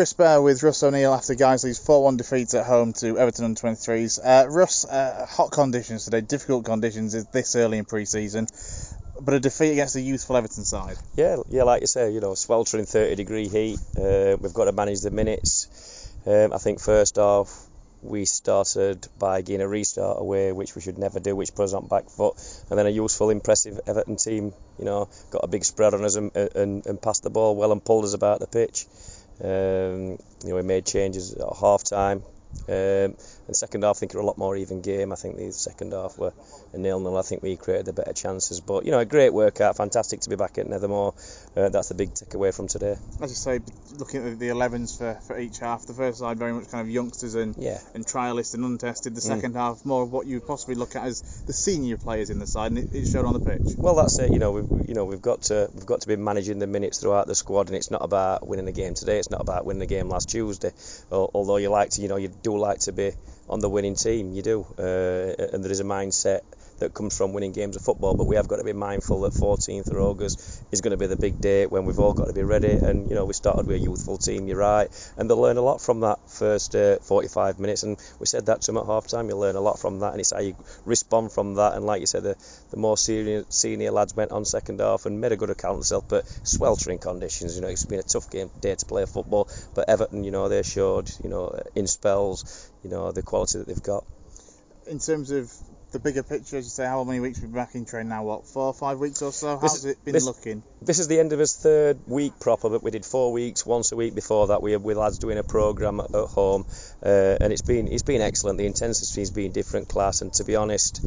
Chris Bear with Russ O'Neill after Guiseley's 4-1 defeat at home to Everton under 23s. Uh, Russ, uh, hot conditions today, difficult conditions is this early in pre-season, but a defeat against a youthful Everton side. Yeah, yeah, like you say, you know, sweltering 30 degree heat. Uh, we've got to manage the minutes. Um, I think first off, we started by getting a restart away, which we should never do, which put us on back foot. And then a useful, impressive Everton team, you know, got a big spread on us and, and, and passed the ball well and pulled us about the pitch. Um, you know, we made changes at half time. Um, and second half, I think it was a lot more even game. I think the second half were a nil nil. I think we created the better chances. But you know, a great workout. Fantastic to be back at Nethermoor. Uh, that's the big takeaway from today. As you say, looking at the 11s for, for each half, the first side very much kind of youngsters and yeah. and trialists and untested. The second mm. half more of what you possibly look at as the senior players in the side, and it, it showed on the pitch. Well, that's it. You know, we've you know we've got to we've got to be managing the minutes throughout the squad, and it's not about winning a game today. It's not about winning a game last Tuesday. Although you like to, you know, you do like to be on the winning team. You do, uh, and there is a mindset that comes from winning games of football. But we have got to be mindful that 14th of August is going to be the big day when we've all got to be ready. And you know, we started with a youthful team. You're right, and they'll learn a lot from that first uh, 45 minutes. And we said that to them at half time. You learn a lot from that, and it's how you respond from that. And like you said, the, the more senior senior lads went on second half and made a good account of themselves. But sweltering conditions, you know, it's been a tough game day to play football. But Everton, you know, they showed, you know, in spells, you know, the quality that they've got. In terms of the bigger picture, as you say, how many weeks we've been back in train now? What, four or five weeks or so? How's this, it been this, looking? This is the end of his third week proper, but we did four weeks, once a week before that. We had with lads doing a programme at, at home, uh, and it's been it's been excellent. The intensity's been different class, and to be honest,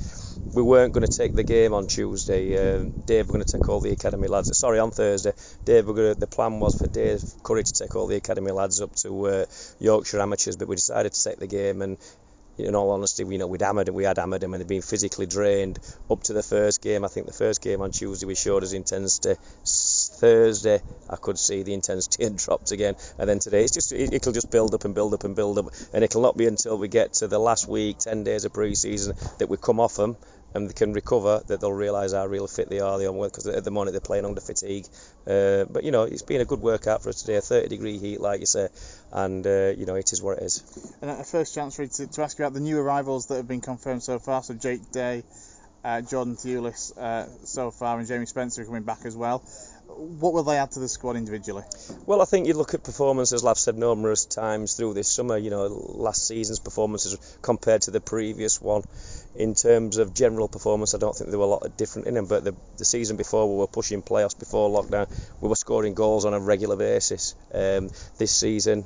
we weren't going to take the game on Tuesday. Uh, Dave, we're going to take all the academy lads. Sorry, on Thursday, Dave, we're going to, the plan was for Dave Curry to take all the academy lads up to uh, Yorkshire Amateurs, but we decided to take the game and in all honesty, you know, we'd hammered we had hammered them and they'd been physically drained up to the first game. I think the first game on Tuesday we showed us intensity. Thursday I could see the intensity had dropped again, and then today it's just it, it'll just build up and build up and build up, and it'll not be until we get to the last week, 10 days of pre-season, that we come off them and they can recover, that they'll realise how real fit they are. They because at the moment they're playing under fatigue. Uh, but you know, it's been a good workout for us today. A 30 degree heat, like you say, and uh, you know it is what it is. And a first chance for you to, to, ask you about the new arrivals that have been confirmed so far. So Jake Day, uh, Jordan Thewlis uh, so far, and Jamie Spencer coming back as well what will they add to the squad individually? Well, I think you look at performances, I've said numerous times through this summer, you know, last season's performances compared to the previous one. In terms of general performance, I don't think there were a lot of different in them, but the, the season before we were pushing playoffs before lockdown, we were scoring goals on a regular basis. Um, this season,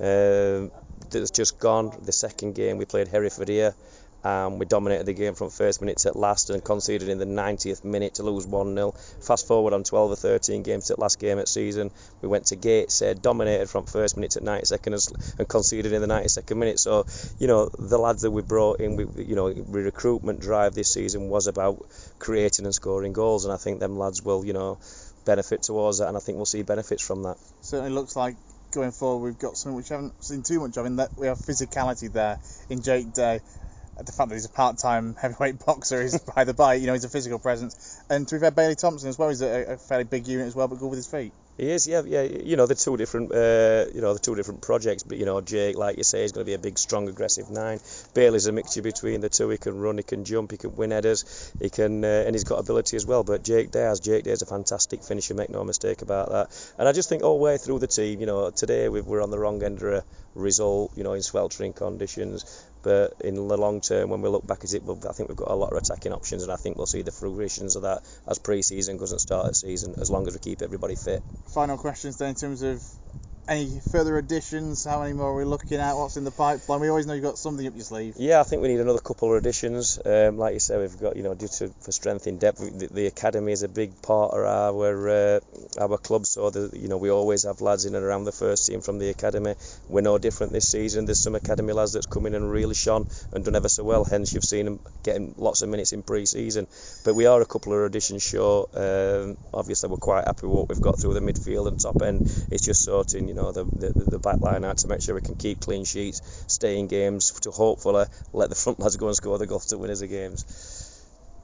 uh, that's just gone. The second game we played Hereford here um, we dominated the game from first minute to last and conceded in the 90th minute to lose 1 0. Fast forward on 12 or 13 games to last game at season, we went to Gateshead, dominated from first minute to 92nd and conceded in the 92nd minute. So, you know, the lads that we brought in, we, you know, recruitment drive this season was about creating and scoring goals, and I think them lads will, you know, benefit towards that, and I think we'll see benefits from that. Certainly looks like going forward we've got something which I haven't seen too much of in that we have physicality there in Jake Day the fact that he's a part-time heavyweight boxer is by the by. You know, he's a physical presence. And to be fair, Bailey Thompson as well. He's a, a fairly big unit as well, but good with his feet. He is, yeah, yeah. You know, the two different, uh, you know, the two different projects. But you know, Jake, like you say, is going to be a big, strong, aggressive nine. Bailey's a mixture between the two. He can run, he can jump, he can win headers, he can, uh, and he's got ability as well. But Jake Day, Jake Day is a fantastic finisher. Make no mistake about that. And I just think all the way through the team, you know, today we are on the wrong end of a result. You know, in sweltering conditions. But in the long term, when we look back at it, I think we've got a lot of attacking options, and I think we'll see the fruitions of that as pre-season doesn't start the season, as long as we keep everybody fit. Final questions then in terms of any further additions? How many more are we looking at? What's in the pipeline? We always know you've got something up your sleeve. Yeah, I think we need another couple of additions. Um, like you said, we've got you know due to for strength in depth, the, the academy is a big part of our uh, our club. So the, you know we always have lads in and around the first team from the academy. We're no different this season. There's some academy lads that's come in and really shone and done ever so well. Hence you've seen them getting lots of minutes in pre-season. But we are a couple of additions short. Um, obviously we're quite happy with what we've got through the midfield and top end. It's just sorting you know the, the, the back line out to make sure we can keep clean sheets, stay in games to hopefully let the front lads go and score the goals to win us the games.